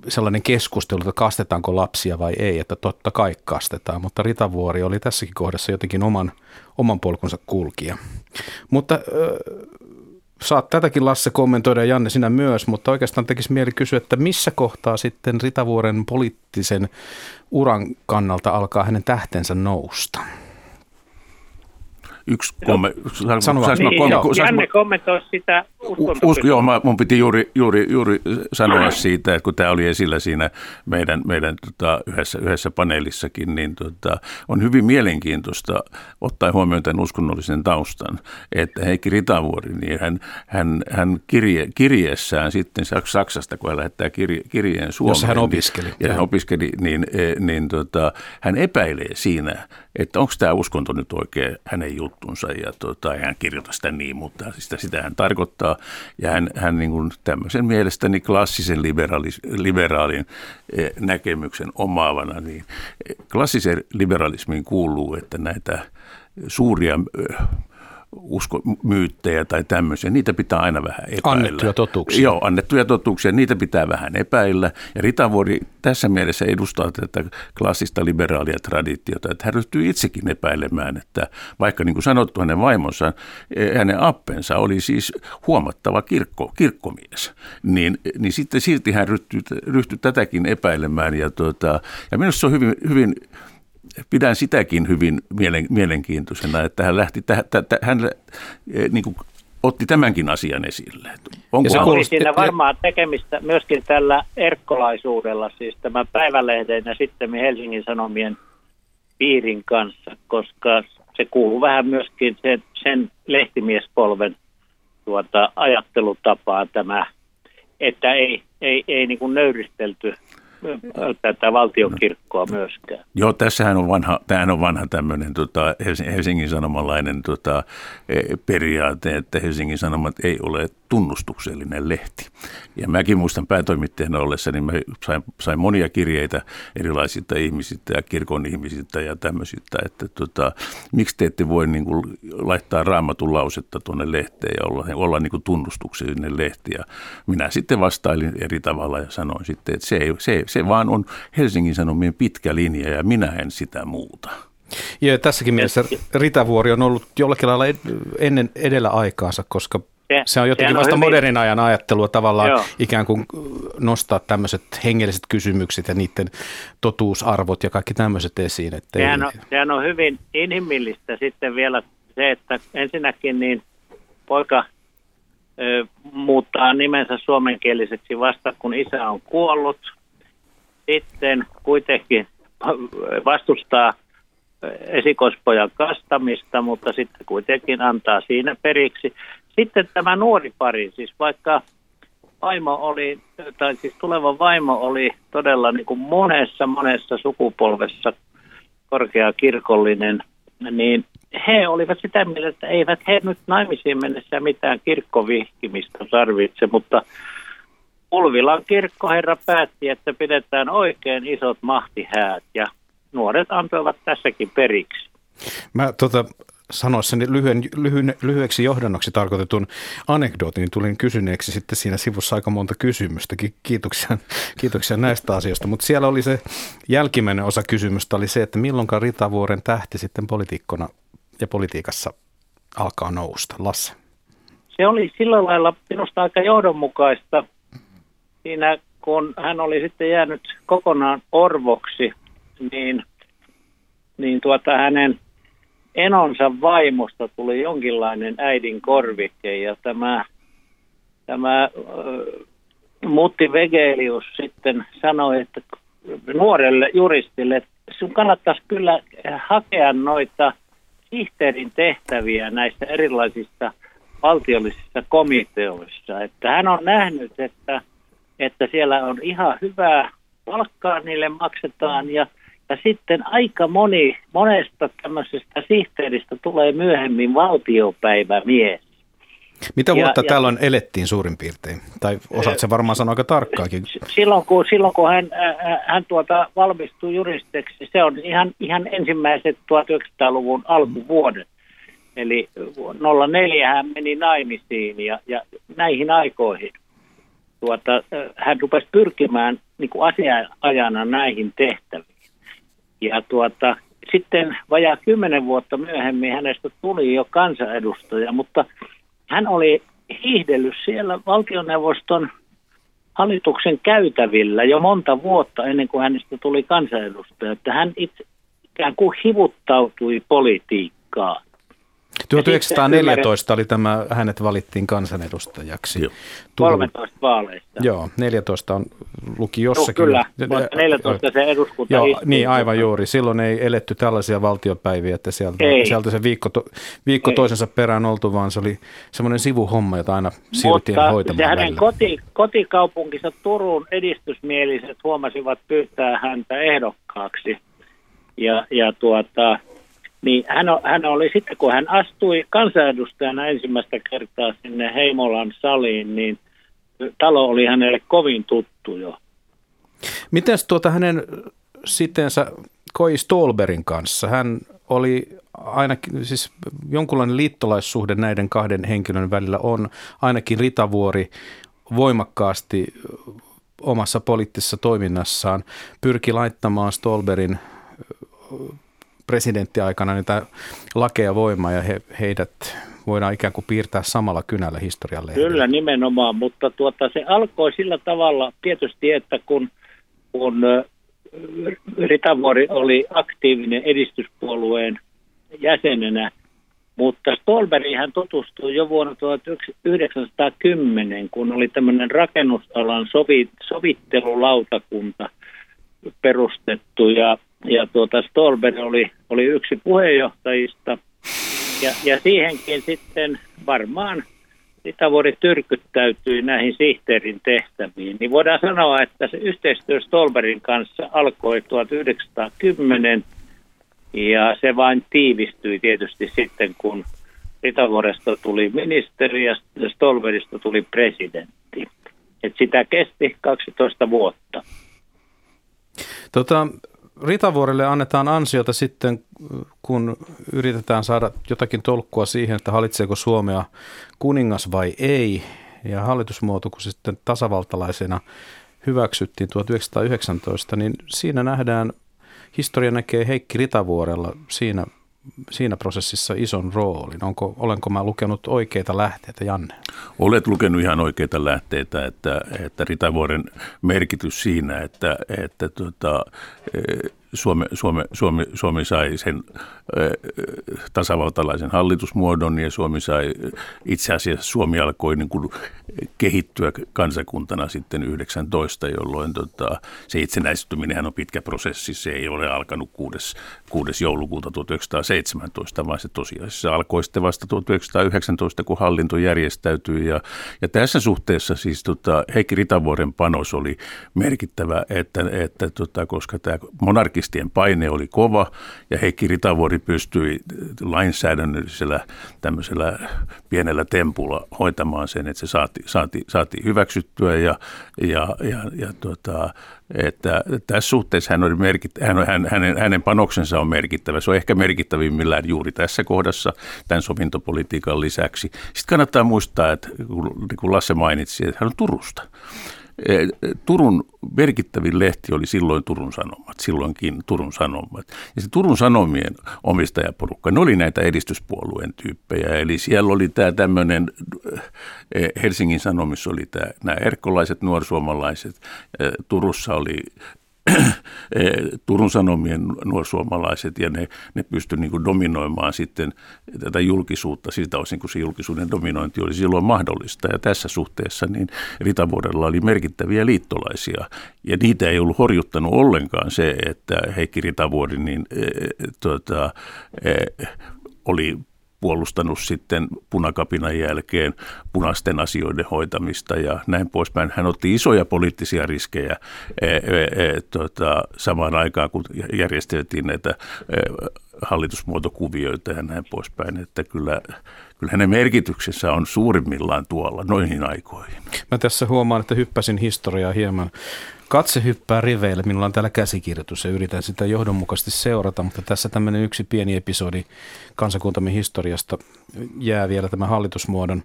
sellainen keskustelu, että kastetaanko lapsia vai ei, että totta kai kastetaan, mutta Ritavuori oli tässäkin kohdassa jotenkin oman, oman polkunsa kulkija. Mutta äh, saat tätäkin Lasse kommentoida ja Janne sinä myös, mutta oikeastaan tekisi mieli kysyä, että missä kohtaa sitten Ritavuoren poliittisen uran kannalta alkaa hänen tähtensä nousta? Yksi komme, no, sano vaan. Niin, kom, joo. Janne kommentoi sitä usko, Joo, mä, mun piti juuri, juuri, juuri sanoa siitä, että kun tämä oli esillä siinä meidän, meidän tota, yhdessä, yhdessä paneelissakin, niin tota, on hyvin mielenkiintoista ottaa huomioon tämän uskonnollisen taustan, että Heikki Ritavuori, niin hän, hän, hän kirje, kirjeessään sitten Saksasta, kun hän lähettää kirje, kirjeen Suomeen. Jossa hän opiskeli. Niin, ja hän opiskeli, niin, e, niin tota, hän epäilee siinä, että onko tämä uskonto nyt oikein hänen juttunsa ja tota, hän kirjoita sitä niin, mutta sitä, sitä hän tarkoittaa. Ja hän, hän niin kuin tämmöisen mielestäni klassisen liberalis, liberaalin e, näkemyksen omaavana, niin e, klassisen liberalismiin kuuluu, että näitä suuria uskomyyttejä tai tämmöisiä, niitä pitää aina vähän epäillä. Annettuja totuuksia. Joo, annettuja totuuksia, niitä pitää vähän epäillä. Ja Ritavuori tässä mielessä edustaa tätä klassista liberaalia traditiota, että hän ryhtyy itsekin epäilemään, että vaikka niin kuin sanottu hänen vaimonsa, e, hänen appensa oli siis huomattava kirkko, kirkkomies, niin, niin sitten silti hän ryhtyi, ryhtyi tätäkin epäilemään. Ja, tuota, ja minusta se on hyvin, hyvin pidän sitäkin hyvin mielen, mielenkiintoisena, että hän lähti, täh, täh, täh, hän eh, niin kuin, otti tämänkin asian esille. Onko ja se oli siinä varmaan tekemistä myöskin tällä erkkolaisuudella, siis tämän päivälehden ja sitten Helsingin Sanomien piirin kanssa, koska se kuuluu vähän myöskin sen, sen lehtimiespolven tuota, ajattelutapaa tämä, että ei, ei, ei niin kuin nöyristelty tätä valtionkirkkoa myöskään. Joo, tässähän on vanha, tämähän on vanha tämmöinen tota, Helsingin sanomalainen tota, e, periaate, että Helsingin Sanomat ei ole tunnustuksellinen lehti. Ja mäkin muistan päätoimittajana ollessa, niin mä sain, sain monia kirjeitä erilaisilta ihmisiltä ja kirkon ihmisiltä ja tämmöisiltä, että tota, miksi te ette voi niin kuin, laittaa raamatun lausetta tuonne lehteen ja olla, olla niin kuin tunnustuksellinen lehti. Ja minä sitten vastailin eri tavalla ja sanoin sitten, että se, ei, se, se vaan on Helsingin Sanomien pitkä linja ja minä en sitä muuta. Ja tässäkin mielessä Ritavuori on ollut jollakin lailla ennen edellä aikaansa, koska se, se on jotenkin vasta on modernin ajan ajattelua tavallaan Joo. ikään kuin nostaa tämmöiset hengelliset kysymykset ja niiden totuusarvot ja kaikki tämmöiset esiin. Että sehän, ei... on, sehän on hyvin inhimillistä sitten vielä se, että ensinnäkin niin poika ö, muuttaa nimensä suomenkieliseksi vasta kun isä on kuollut. Sitten kuitenkin vastustaa esikoispojan kastamista, mutta sitten kuitenkin antaa siinä periksi. Sitten tämä nuori pari, siis vaikka vaimo oli, tai siis tuleva vaimo oli todella niin kuin monessa, monessa sukupolvessa korkeakirkollinen, niin he olivat sitä mieltä, että eivät he nyt naimisiin mennessä mitään kirkkovihkimistä tarvitse, mutta Ulvilan kirkkoherra päätti, että pidetään oikein isot mahtihäät ja nuoret antoivat tässäkin periksi. Mä tota, sanoissani lyhyen, lyhyen, lyhyeksi johdannoksi tarkoitetun anekdootin, niin tulin kysyneeksi sitten siinä sivussa aika monta kysymystä. Kiitoksia, [LAUGHS] kiitoksia näistä asioista. Mutta siellä oli se jälkimmäinen osa kysymystä, oli se, että milloinkaan Ritavuoren tähti sitten politiikkona ja politiikassa alkaa nousta. Lasse. Se oli sillä lailla minusta aika johdonmukaista siinä, kun hän oli sitten jäänyt kokonaan orvoksi, niin, niin tuota hänen enonsa vaimosta tuli jonkinlainen äidin korvike ja tämä, tämä Mutti Vegelius sitten sanoi, että nuorelle juristille, että sun kannattaisi kyllä hakea noita sihteerin tehtäviä näistä erilaisista valtiollisissa komiteoissa. Että hän on nähnyt, että, että siellä on ihan hyvää palkkaa niille maksetaan ja ja sitten aika moni, monesta tämmöisestä sihteeristä tulee myöhemmin valtiopäivämies. Mitä vuotta ja, tällöin ja, elettiin suurin piirtein? Tai osaat se varmaan sanoa aika tarkkaakin. Silloin kun, silloin kun hän, hän tuota, valmistui juristeksi, se on ihan, ihan ensimmäiset 1900-luvun alkuvuodet. Eli 04 hän meni naimisiin ja, ja näihin aikoihin tuota, hän rupesi pyrkimään niin kuin asianajana näihin tehtäviin. Ja tuota, sitten vajaa kymmenen vuotta myöhemmin hänestä tuli jo kansanedustaja, mutta hän oli hiihdellyt siellä valtioneuvoston hallituksen käytävillä jo monta vuotta ennen kuin hänestä tuli kansanedustaja. Että hän itse ikään kuin hivuttautui politiikkaan. 1914 oli tämä, hänet valittiin kansanedustajaksi. Joo. 13 vaaleista. Joo, 14 on, luki jossakin. Joo, kyllä, mutta 14 se eduskunta Joo, istuu. Niin, aivan juuri. Silloin ei eletty tällaisia valtiopäiviä, että sieltä, ei. sieltä se viikko, to, viikko ei. toisensa perään oltu, vaan se oli semmoinen sivuhomma, jota aina siirryttiin mutta hoitamaan se hänen koti, kotikaupunkinsa Turun edistysmieliset huomasivat pyytää häntä ehdokkaaksi. Ja, ja tuota, niin hän, hän oli sitten, kun hän astui kansanedustajana ensimmäistä kertaa sinne Heimolan saliin, niin talo oli hänelle kovin tuttu jo. Miten tuota hänen sitteensä Koi Stolberin kanssa? Hän oli ainakin, siis jonkunlainen liittolaissuhde näiden kahden henkilön välillä on. Ainakin Ritavuori voimakkaasti omassa poliittisessa toiminnassaan pyrki laittamaan Stolberin presidenttiaikana niitä lakeja voimaa ja he, heidät voidaan ikään kuin piirtää samalla kynällä historialle. Kyllä nimenomaan, mutta tuota, se alkoi sillä tavalla tietysti, että kun, kun Ritavuori oli aktiivinen edistyspuolueen jäsenenä, mutta Stolberg hän tutustui jo vuonna 1910, kun oli tämmöinen rakennusalan sovi, sovittelulautakunta perustettu ja ja tuota Stolberg oli, oli yksi puheenjohtajista. Ja, ja siihenkin sitten varmaan Itävuori tyrkyttäytyi näihin sihteerin tehtäviin. Niin voidaan sanoa, että se yhteistyö Stolberin kanssa alkoi 1910 ja se vain tiivistyi tietysti sitten, kun Itävuoresta tuli ministeri ja Stolberista tuli presidentti. Et sitä kesti 12 vuotta. Tota, Ritavuorelle annetaan ansiota sitten, kun yritetään saada jotakin tolkkua siihen, että hallitseeko Suomea kuningas vai ei. Ja hallitusmuoto, kun se sitten tasavaltalaisena hyväksyttiin 1919, niin siinä nähdään, historia näkee Heikki Ritavuorella siinä siinä prosessissa ison roolin? Onko, olenko mä lukenut oikeita lähteitä, Janne? Olet lukenut ihan oikeita lähteitä, että, että Ritavuoren merkitys siinä, että, että tota, Suomi, Suomi, Suomi, Suomi sai sen tasavaltalaisen hallitusmuodon ja Suomi sai, itse asiassa Suomi alkoi niin kuin kehittyä kansakuntana sitten 19, jolloin tota, se itsenäistyminen on pitkä prosessi. Se ei ole alkanut 6. 6. joulukuuta 1917, vaan se tosiasiassa alkoi sitten vasta 1919, kun hallinto järjestäytyi. Ja, ja tässä suhteessa siis tota, Heikki Ritavuoren panos oli merkittävä, että, että tota, koska tämä monarkistien paine oli kova ja Heikki Ritavuori pystyi lainsäädännöllisellä tämmöisellä pienellä tempulla hoitamaan sen, että se saatiin, saati, saati hyväksyttyä ja, ja, ja, ja tota, että tässä suhteessa hän oli merkit, hän, hän, hänen, hänen panoksensa on merkittävä. Se on ehkä merkittävimmillään juuri tässä kohdassa tämän sovintopolitiikan lisäksi. Sitten kannattaa muistaa, että kun Lasse mainitsi, että hän on Turusta. Eh, Turun merkittävin lehti oli silloin Turun Sanomat, silloinkin Turun Sanomat. Ja se Turun Sanomien omistajaporukka, ne oli näitä edistyspuolueen tyyppejä. Eli siellä oli tämä tämmöinen, eh, Helsingin Sanomissa oli tämä, nämä erkkolaiset nuorsuomalaiset, eh, Turussa oli Eh, [CLEARS THROAT] Turun Sanomien nuorsuomalaiset ja ne, ne pystyivät niin dominoimaan sitten tätä julkisuutta siltä osin, kun se julkisuuden dominointi oli silloin mahdollista. Ja tässä suhteessa niin Ritavuodella oli merkittäviä liittolaisia ja niitä ei ollut horjuttanut ollenkaan se, että Heikki Ritavuori niin, e, tuota, e, oli puolustanut sitten punakapinan jälkeen punaisten asioiden hoitamista ja näin poispäin. Hän otti isoja poliittisia riskejä e, e, e, tota, samaan aikaan, kun järjesteltiin näitä e, hallitusmuotokuvioita ja näin poispäin, että kyllä, kyllä hänen merkityksensä on suurimmillaan tuolla noihin aikoihin. Mä tässä huomaan, että hyppäsin historiaa hieman Katse hyppää riveille. Minulla on täällä käsikirjoitus ja yritän sitä johdonmukaisesti seurata, mutta tässä tämmöinen yksi pieni episodi kansakuntamme historiasta jää vielä tämän hallitusmuodon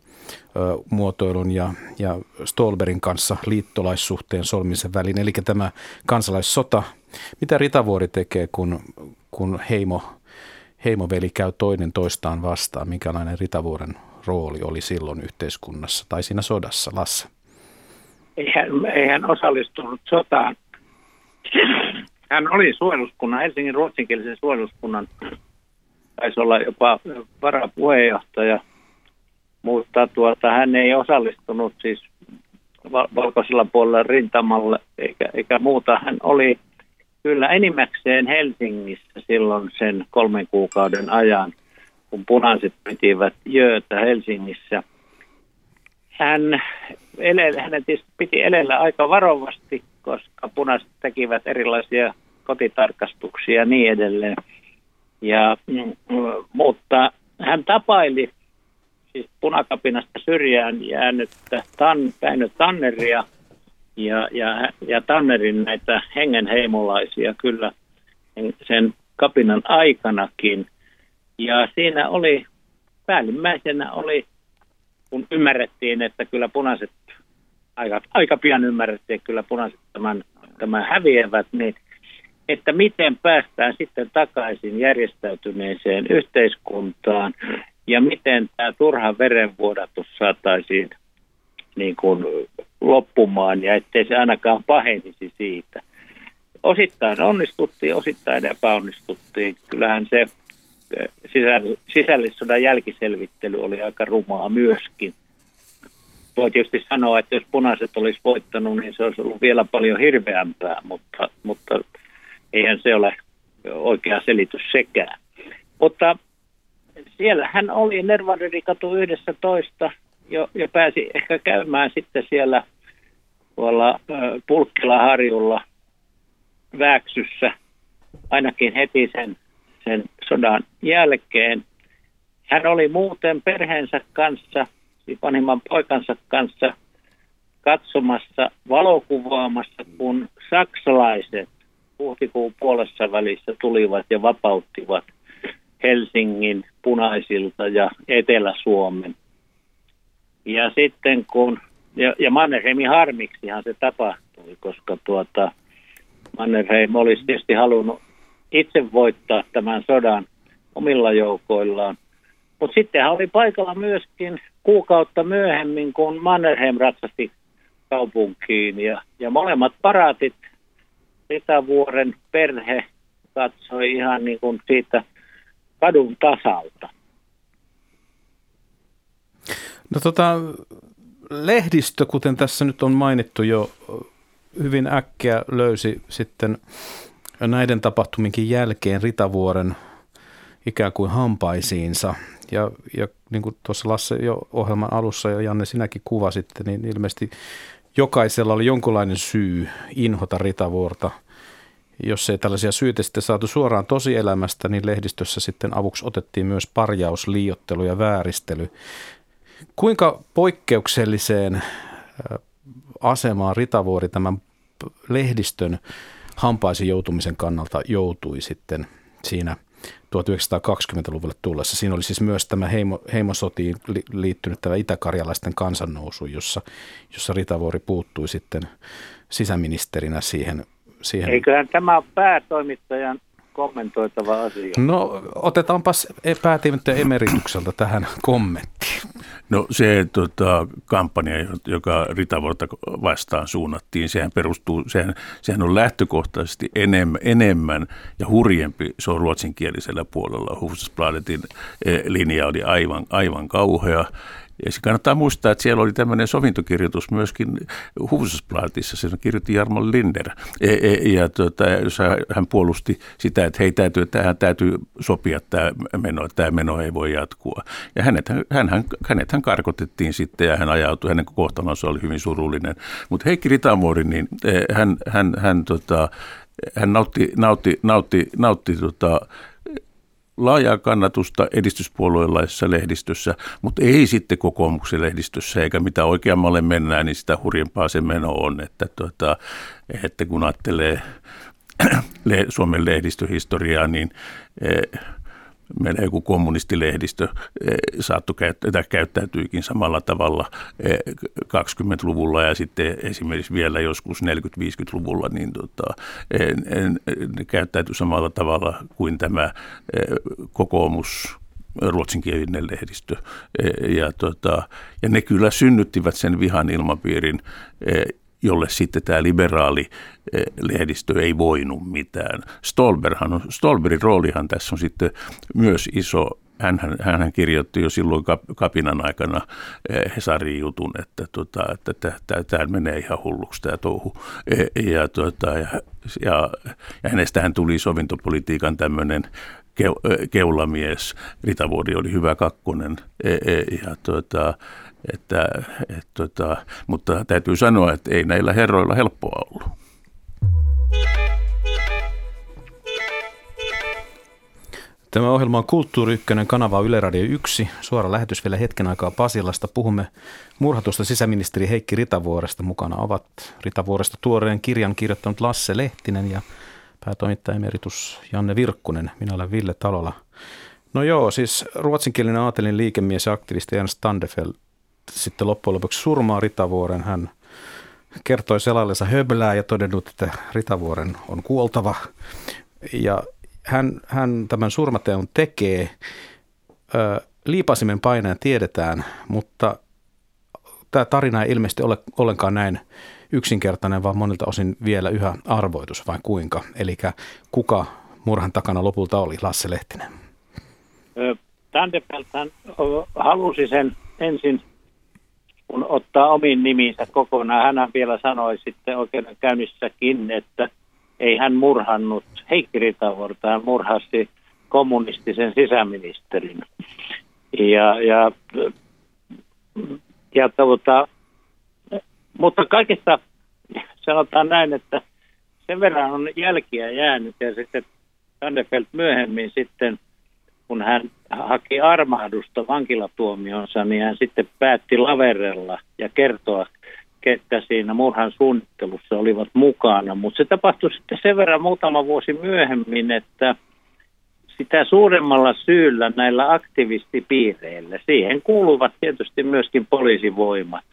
ö, muotoilun ja, ja Stolberin kanssa liittolaissuhteen solmisen väliin. Eli tämä kansalaissota. Mitä Ritavuori tekee, kun, kun heimo, heimoveli käy toinen toistaan vastaan? Minkälainen Ritavuoren rooli oli silloin yhteiskunnassa tai siinä sodassa? Lasse ei hän, ei hän osallistunut sotaan. Hän oli suojeluskunnan, Helsingin ruotsinkielisen suojeluskunnan taisi olla jopa varapuheenjohtaja, mutta tuota, hän ei osallistunut siis valkoisella puolella rintamalle eikä, eikä muuta. Hän oli kyllä enimmäkseen Helsingissä silloin sen kolmen kuukauden ajan, kun punaiset pitivät jöötä Helsingissä. Hän, ele, hänen piti elellä aika varovasti, koska punaiset tekivät erilaisia kotitarkastuksia ja niin edelleen. Ja, mm, mutta hän tapaili siis punakapinasta syrjään jäänyttä tan, käynyt Tanneria ja, ja, ja Tannerin näitä hengenheimolaisia kyllä sen kapinan aikanakin. Ja siinä oli, päällimmäisenä oli, kun ymmärrettiin, että kyllä punaiset, aika, aika pian ymmärrettiin, että kyllä punaiset tämän, tämän häviävät, niin että miten päästään sitten takaisin järjestäytyneeseen yhteiskuntaan ja miten tämä turha verenvuodatus saataisiin niin kuin loppumaan ja ettei se ainakaan pahenisi siitä. Osittain onnistuttiin, osittain epäonnistuttiin. Kyllähän se sisällissodan jälkiselvittely oli aika rumaa myöskin. Voi tietysti sanoa, että jos punaiset olisi voittanut, niin se olisi ollut vielä paljon hirveämpää, mutta, mutta eihän se ole oikea selitys sekään. Mutta siellä hän oli Nervaririkatu 11 jo, jo pääsi ehkä käymään sitten siellä tuolla Pulkkilaharjulla Vääksyssä ainakin heti sen, sen sodan jälkeen. Hän oli muuten perheensä kanssa, siis vanhimman poikansa kanssa katsomassa, valokuvaamassa, kun saksalaiset huhtikuun puolessa välissä tulivat ja vapauttivat Helsingin punaisilta ja Etelä-Suomen. Ja sitten kun, ja, ja Mannerheimin harmiksihan se tapahtui, koska tuota, Mannerheim olisi tietysti halunnut itse voittaa tämän sodan omilla joukoillaan. Mutta sitten hän oli paikalla myöskin kuukautta myöhemmin, kun Mannerheim ratsasti kaupunkiin. Ja, ja molemmat paraatit Ritavuoren perhe katsoi ihan niin kuin siitä kadun tasalta. No tota, lehdistö, kuten tässä nyt on mainittu jo, hyvin äkkiä löysi sitten näiden tapahtuminkin jälkeen Ritavuoren ikään kuin hampaisiinsa. Ja, ja niin kuin tuossa Lasse jo ohjelman alussa ja Janne sinäkin kuvasitte, niin ilmeisesti jokaisella oli jonkunlainen syy inhota Ritavuorta. Jos ei tällaisia syitä sitten saatu suoraan tosielämästä, niin lehdistössä sitten avuksi otettiin myös parjaus, liiottelu ja vääristely. Kuinka poikkeukselliseen asemaan Ritavuori tämän lehdistön hampaisi joutumisen kannalta joutui sitten siinä 1920-luvulle tullessa. Siinä oli siis myös tämä heimo, heimosotiin liittynyt tämä itäkarjalaisten kansannousu, jossa, jossa Ritavuori puuttui sitten sisäministerinä siihen. siihen. Eiköhän tämä päätoimittajan kommentoitava asia. No otetaanpas päätimettä emeritykseltä tähän kommenttiin. No se tota, kampanja, joka Ritavuorta vastaan suunnattiin, sehän perustuu, sehän, sehän on lähtökohtaisesti enemmän, enemmän ja hurjempi, se on ruotsinkielisellä puolella. Hufvudstadsbladetin eh, linja oli aivan, aivan kauhea ja se kannattaa muistaa, että siellä oli tämmöinen sovintokirjoitus myöskin Hufvudstadsbladetissa, sen kirjoitti Jarmo Linder. Ja, e, ja tuota, hän puolusti sitä, että hei, täytyy, tähän täytyy sopia tämä meno, että tämä meno ei voi jatkua. Ja hänet, hän, hän, hänet hän karkotettiin sitten ja hän ajautui, hänen kohtalonsa oli hyvin surullinen. Mutta Heikki Ritamuori, niin e, hän, hän, hän, tota, hän nautti, nautti, nautti, nautti tota, laajaa kannatusta edistyspuolueenlaisessa lehdistössä, mutta ei sitten kokoomuksen lehdistössä, eikä mitä oikeammalle mennään, niin sitä hurjempaa se meno on, että, tuota, että kun ajattelee [CLEARS THROAT] Suomen lehdistöhistoriaa, niin eh, meillä joku kommunistilehdistö eh, saattoi käyttää, käyttäytyikin samalla tavalla 20-luvulla eh, ja sitten esimerkiksi vielä joskus 40-50-luvulla niin tota, ne käyttäytyi samalla tavalla kuin tämä eh, kokoomus ruotsinkielinen lehdistö. Ja, tota, ja ne kyllä synnyttivät sen vihan ilmapiirin jolle sitten tämä liberaali lehdistö ei voinut mitään. Stolberhan Stolberin roolihan tässä on sitten myös iso hän, hän kirjoitti jo silloin kapinan aikana Hesarin jutun, että, tota, että tämä menee ihan hulluksi tämä touhu. E, ja, tota, ja, ja, ja hänestähän tuli sovintopolitiikan tämmöinen keulamies. Ritavuori oli hyvä kakkonen. E, ja, tota, että, et, tota, mutta täytyy sanoa, että ei näillä herroilla helppoa ollut. Tämä ohjelma on Kulttuuri Ykkönen, kanava Yle Radio 1. Suora lähetys vielä hetken aikaa Pasilasta. Puhumme murhatusta sisäministeri Heikki Ritavuoresta. Mukana ovat Ritavuoresta tuoreen kirjan kirjoittanut Lasse Lehtinen ja päätoimittaja emeritus Janne Virkkunen. Minä olen Ville Talola. No joo, siis ruotsinkielinen aatelin liikemies ja aktivisti Ernst Standefeld sitten loppujen lopuksi surmaa Ritavuoren. Hän kertoi selalleensa höblää ja todennut, että Ritavuoren on kuoltava. Ja hän, hän tämän surmateon tekee. Ö, liipasimen painajan tiedetään, mutta tämä tarina ei ilmeisesti ole ollenkaan näin yksinkertainen, vaan monilta osin vielä yhä arvoitus, vai kuinka? Eli kuka murhan takana lopulta oli, Lasse Lehtinen? Tandepelt halusi sen ensin kun ottaa omin niminsä kokonaan. Hän vielä sanoi sitten oikeudenkäynnissäkin, että ei hän murhannut Heikki Ritavorta, hän murhasi kommunistisen sisäministerin. Ja, ja, ja tuota, mutta kaikesta sanotaan näin, että sen verran on jälkiä jäänyt ja sitten Sandefeld myöhemmin sitten – kun hän haki armahdusta vankilatuomionsa, niin hän sitten päätti laverella ja kertoa, ketkä siinä murhan suunnittelussa olivat mukana. Mutta se tapahtui sitten sen verran muutama vuosi myöhemmin, että sitä suuremmalla syyllä näillä aktivistipiireillä, siihen kuuluvat tietysti myöskin poliisivoimat,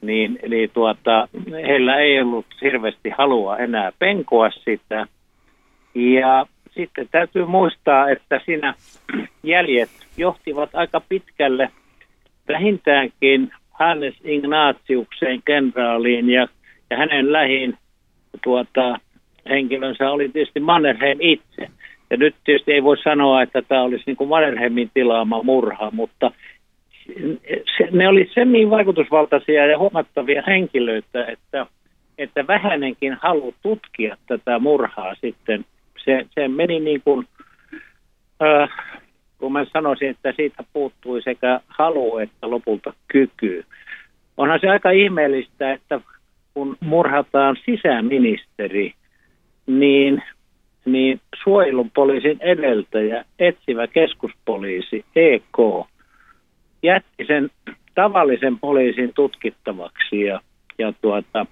niin, niin tuota, heillä ei ollut hirveästi halua enää penkoa sitä. Ja sitten täytyy muistaa, että siinä jäljet johtivat aika pitkälle vähintäänkin Hannes Ignatiukseen kenraaliin ja, ja hänen lähin tuota, henkilönsä oli tietysti Mannerheim itse. Ja nyt tietysti ei voi sanoa, että tämä olisi niin kuin Mannerheimin tilaama murha, mutta se, ne oli semmin vaikutusvaltaisia ja huomattavia henkilöitä, että, että vähänenkin halu tutkia tätä murhaa sitten – se, se meni niin kuin, äh, kun mä sanoisin, että siitä puuttui sekä halu että lopulta kyky. Onhan se aika ihmeellistä, että kun murhataan sisäministeri, niin, niin suojelun poliisin edeltäjä, etsivä keskuspoliisi, EK, jätti sen tavallisen poliisin tutkittavaksi. Ja, ja tuota,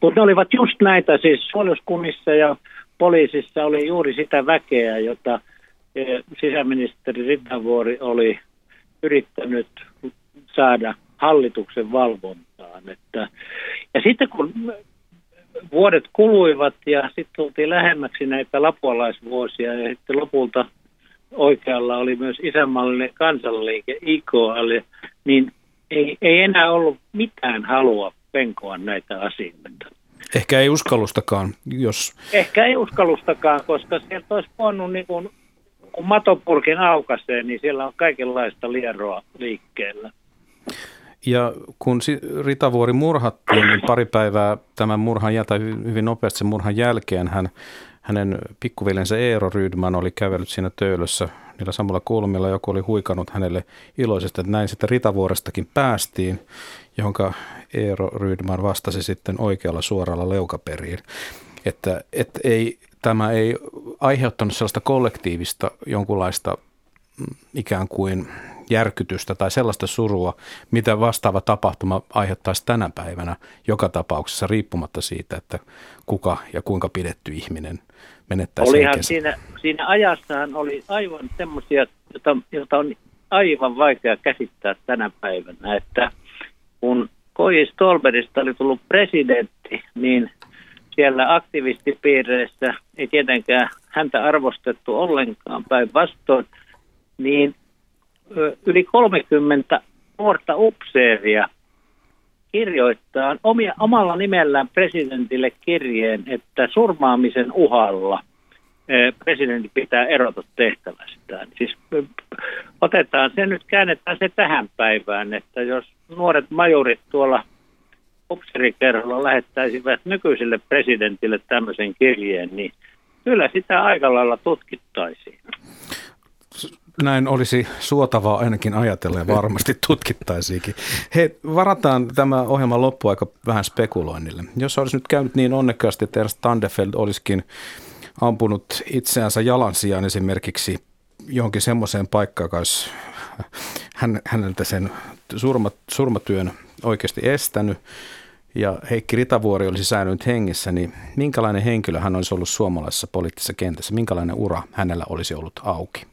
mutta ne olivat just näitä siis suojeluskunnissa ja poliisissa oli juuri sitä väkeä, jota eh, sisäministeri Rintavuori oli yrittänyt saada hallituksen valvontaan. Että, ja sitten kun vuodet kuluivat ja sitten tultiin lähemmäksi näitä lapualaisvuosia ja sitten lopulta oikealla oli myös isänmallinen kansanliike IKL, niin ei, ei enää ollut mitään halua penkoa näitä asioita. Ehkä ei uskallustakaan, jos... Ehkä ei uskallustakaan, koska sieltä olisi voinut niin kuin, kun matopurkin aukaisee, niin siellä on kaikenlaista lieroa liikkeellä. Ja kun Ritavuori murhattiin, niin pari päivää tämän murhan jälkeen, hyvin nopeasti sen murhan jälkeen, hän, hänen pikkuveljensä Eero Rydman oli kävellyt siinä töölössä niillä samalla kulmilla. Joku oli huikannut hänelle iloisesti, että näin sitten Ritavuorestakin päästiin, jonka Eero Rydman vastasi sitten oikealla suoralla leukaperiin. Että, että ei, tämä ei aiheuttanut sellaista kollektiivista jonkunlaista mm, ikään kuin järkytystä tai sellaista surua, mitä vastaava tapahtuma aiheuttaisi tänä päivänä joka tapauksessa riippumatta siitä, että kuka ja kuinka pidetty ihminen menettäisi Olihan siinä, siinä ajassahan oli aivan semmoisia, joita on aivan vaikea käsittää tänä päivänä, että kun Koji Stolberista oli tullut presidentti, niin siellä aktivistipiireissä ei tietenkään häntä arvostettu ollenkaan päinvastoin, niin yli 30 nuorta upseeria kirjoittaa omia, omalla nimellään presidentille kirjeen, että surmaamisen uhalla presidentti pitää erota tehtävästään. Siis otetaan se nyt, käännetään se tähän päivään, että jos nuoret majurit tuolla upserikerholla lähettäisivät nykyiselle presidentille tämmöisen kirjeen, niin kyllä sitä aika lailla tutkittaisiin näin olisi suotavaa ainakin ajatella ja varmasti tutkittaisiinkin. He varataan tämä ohjelman loppuaika vähän spekuloinnille. Jos olisi nyt käynyt niin onnekkaasti, että Ernst Tandefeld olisikin ampunut itseänsä jalansijaan esimerkiksi johonkin semmoiseen paikkaan, olisi hän, häneltä sen surma, surmatyön oikeasti estänyt, ja Heikki Ritavuori olisi säilynyt hengissä, niin minkälainen henkilö hän olisi ollut suomalaisessa poliittisessa kentässä? Minkälainen ura hänellä olisi ollut auki?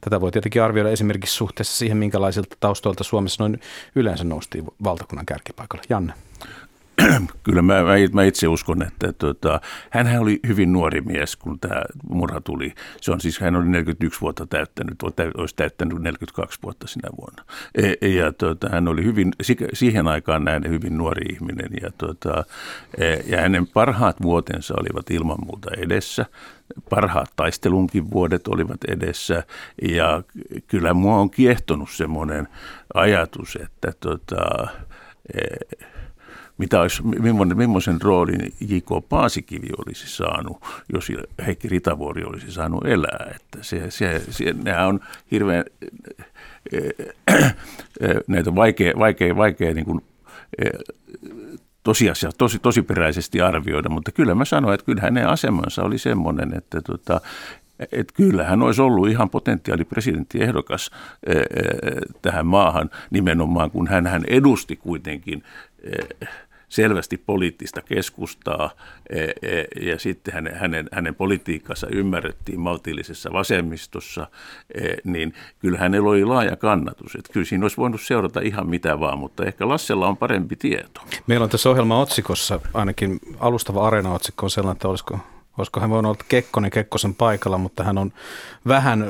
Tätä voi tietenkin arvioida esimerkiksi suhteessa siihen, minkälaisilta taustoilta Suomessa noin yleensä noustiin valtakunnan kärkipaikalle. Janne. [CLEARS THROAT] Kyllä mä, mä itse uskon, että tuota, hän oli hyvin nuori mies, kun tämä murha tuli. Se on siis, hän oli 41 vuotta täyttänyt, olisi täyttänyt 42 vuotta sinä vuonna. E, ja tuota, hän oli hyvin, siihen aikaan näin hyvin nuori ihminen ja, tuota, e, ja hänen parhaat vuotensa olivat ilman muuta edessä parhaat taistelunkin vuodet olivat edessä ja kyllä mua on kiehtonut semmoinen ajatus, että tota, e, mitä olisi, millaisen, millaisen roolin J.K. Paasikivi olisi saanut, jos Heikki Ritavuori olisi saanut elää. Että se, se, se, nämä on hirveän näitä vaikea, vaikea, vaikea niin kuin, tosiasia, tosi, tosiperäisesti arvioida, mutta kyllä mä sanoin, että kyllä hänen asemansa oli semmoinen, että tota, että kyllä hän olisi ollut ihan potentiaali presidenttiehdokas tähän maahan nimenomaan, kun hän, hän edusti kuitenkin selvästi poliittista keskustaa e, e, ja sitten hänen, hänen, hänen politiikkansa ymmärrettiin maltillisessa vasemmistossa, e, niin kyllä hänellä oli laaja kannatus. Että kyllä siinä olisi voinut seurata ihan mitä vaan, mutta ehkä Lassella on parempi tieto. Meillä on tässä ohjelman otsikossa, ainakin alustava areena-otsikko on sellainen, että olisiko Olisiko hän voinut olla Kekkonen Kekkosen paikalla, mutta hän on vähän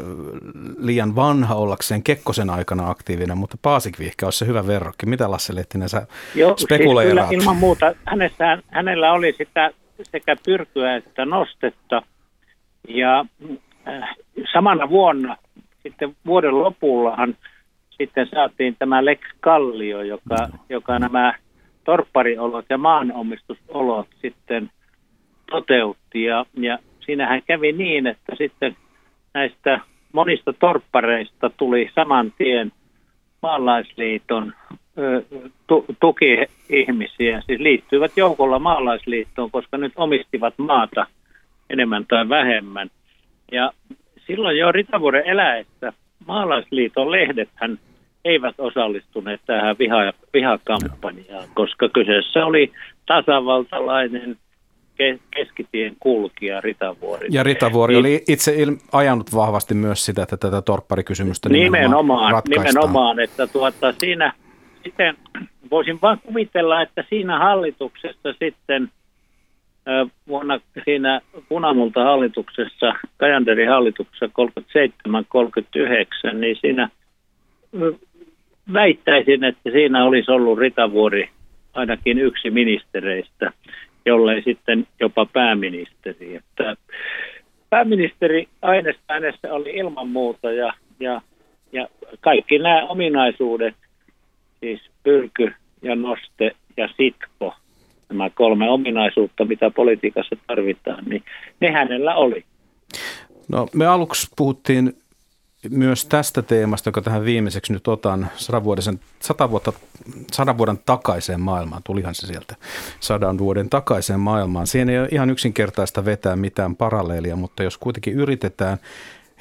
liian vanha ollakseen Kekkosen aikana aktiivinen, mutta Paasikvihkä olisi se hyvä verrokki. Mitä Lasse Lehtinen sä Joo, spekuleeraat? Siis ilman muuta. Hänessä, hänellä oli sitä sekä pyrkyä että nostetta. Ja äh, samana vuonna, sitten vuoden lopullahan sitten saatiin tämä Lex Kallio, joka, joka nämä torppariolot ja maanomistusolot sitten – toteutti. Ja, ja siinähän kävi niin, että sitten näistä monista torppareista tuli saman tien maalaisliiton tu, tuki-ihmisiä, siis liittyivät joukolla maalaisliittoon, koska nyt omistivat maata enemmän tai vähemmän. Ja silloin jo Ritavuoren eläessä maalaisliiton lehdethän eivät osallistuneet tähän viha, vihakampanjaan, koska kyseessä oli tasavaltalainen keskitien kulkija Ritavuori. Ja Ritavuori niin, oli itse il, ajanut vahvasti myös sitä, että tätä torpparikysymystä nimenomaan, nimenomaan, nimenomaan että tuota, siinä sitten voisin vain kuvitella, että siinä hallituksessa sitten vuonna siinä punamulta hallituksessa, Kajanderin hallituksessa 37-39, niin siinä väittäisin, että siinä olisi ollut Ritavuori ainakin yksi ministereistä jollei sitten jopa pääministeri. Että pääministeri Ainesta oli ilman muuta ja, ja, ja kaikki nämä ominaisuudet, siis pyrky ja noste ja sitko, nämä kolme ominaisuutta, mitä politiikassa tarvitaan, niin ne hänellä oli. No, me aluksi puhuttiin myös tästä teemasta, joka tähän viimeiseksi nyt otan, sadan, vuoden, sata vuotta, sadan vuoden takaiseen maailmaan, tulihan se sieltä sadan vuoden takaiseen maailmaan. Siihen ei ole ihan yksinkertaista vetää mitään paralleelia, mutta jos kuitenkin yritetään,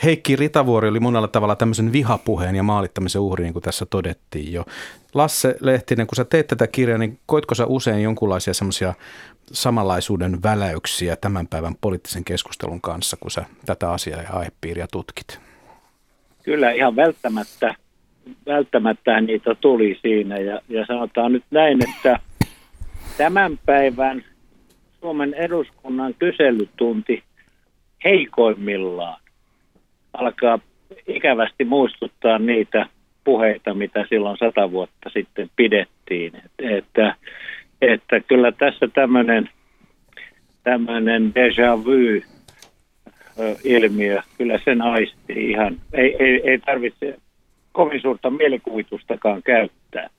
Heikki Ritavuori oli monella tavalla tämmöisen vihapuheen ja maalittamisen uhri, niin kuin tässä todettiin jo. Lasse Lehtinen, kun sä teet tätä kirjaa, niin koitko sä usein jonkunlaisia semmoisia samanlaisuuden väläyksiä tämän päivän poliittisen keskustelun kanssa, kun sä tätä asiaa ja aihepiiriä tutkit? Kyllä ihan välttämättä, välttämättä niitä tuli siinä. Ja, ja sanotaan nyt näin, että tämän päivän Suomen eduskunnan kyselytunti heikoimmillaan alkaa ikävästi muistuttaa niitä puheita, mitä silloin sata vuotta sitten pidettiin. Että, että kyllä tässä tämmöinen tämmöinen déjà vu ilmiö, kyllä sen aisti ihan, ei, ei, ei tarvitse kovin suurta mielikuvitustakaan käyttää.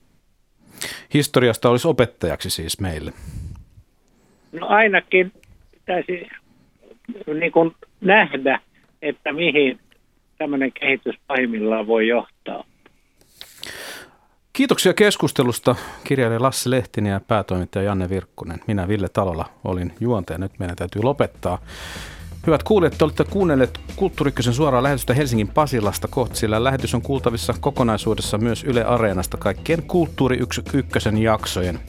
Historiasta olisi opettajaksi siis meille. No ainakin pitäisi niin kuin nähdä, että mihin tämmöinen kehitys pahimmillaan voi johtaa. Kiitoksia keskustelusta kirjailija Lassi Lehtinen ja päätoimittaja Janne Virkkunen. Minä Ville Talola olin juontaja. Nyt meidän täytyy lopettaa. Hyvät kuulijat, te olette kuunnelleet Kulttuurikkösen suoraa lähetystä Helsingin Pasilasta kohti, sillä lähetys on kuultavissa kokonaisuudessa myös Yle Areenasta kaikkien Kulttuuri Ykkösen jaksojen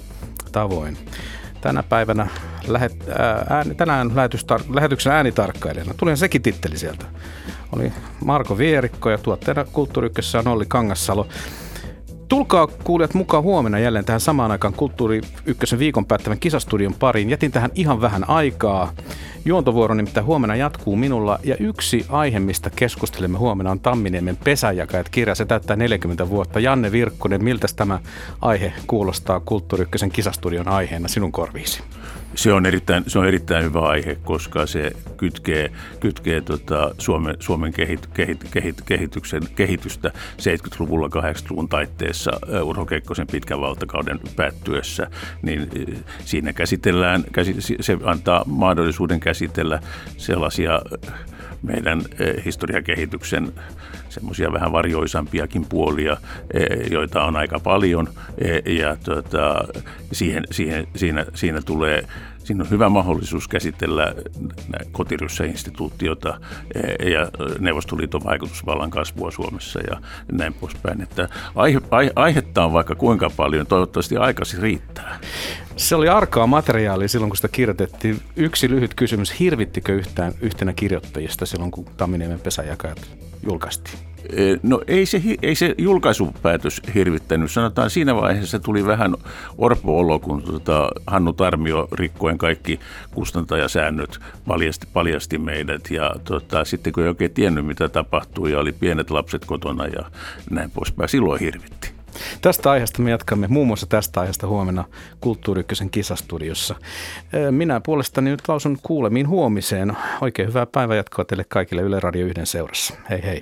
tavoin. Tänä päivänä lähet, ääni, tänään lähetystar- lähetyksen äänitarkkailijana, tuli sekin titteli sieltä, oli Marko Vierikko ja tuotteena Kulttuuri on Olli Kangassalo. Tulkaa kuulijat mukaan huomenna jälleen tähän samaan aikaan Kulttuuri Ykkösen viikon päättävän kisastudion pariin. Jätin tähän ihan vähän aikaa. Juontovuoro nimittäin huomenna jatkuu minulla ja yksi aihe, mistä keskustelemme huomenna on Tamminiemen pesäjakajat kirja. Se täyttää 40 vuotta. Janne Virkkunen, miltä tämä aihe kuulostaa Kulttuuri Ykkösen kisastudion aiheena sinun korviisi? Se on erittäin, se on erittäin hyvä aihe, koska se kytkee, kytkee tota Suomen, Suomen kehit, kehit, kehit, kehityksen, kehitystä 70-luvulla, 80-luvun taitteessa Urho Kekkosen pitkän valtakauden päättyessä. Niin siinä käsitellään, se antaa mahdollisuuden käsitellä sellaisia meidän historiakehityksen semmoisia vähän varjoisampiakin puolia, joita on aika paljon. Ja tuota, siihen, siihen, siinä, siinä tulee siinä on hyvä mahdollisuus käsitellä kotiryssä-instituutiota ja Neuvostoliiton vaikutusvallan kasvua Suomessa ja näin poispäin. Että aihe, aihe, aihetta on vaikka kuinka paljon, toivottavasti aikasi riittää. Se oli arkaa materiaalia silloin, kun sitä kirjoitettiin. Yksi lyhyt kysymys, hirvittikö yhtään yhtenä kirjoittajista silloin, kun Tamminiemen pesäjakajat julkaistiin? No ei se, ei se julkaisupäätös hirvittänyt. Sanotaan siinä vaiheessa tuli vähän orpo-olo, kun tota Hannu Tarmio rikkoen kaikki kustantajasäännöt paljasti, paljasti meidät. Ja tota, sitten kun ei oikein tiennyt, mitä tapahtui ja oli pienet lapset kotona ja näin poispäin, silloin hirvitti. Tästä aiheesta me jatkamme muun muassa tästä aiheesta huomenna Kulttuuri kisastudiossa. Minä puolestani nyt lausun kuulemiin huomiseen. Oikein hyvää päivänjatkoa teille kaikille Yle Radio 1 seurassa. Hei hei.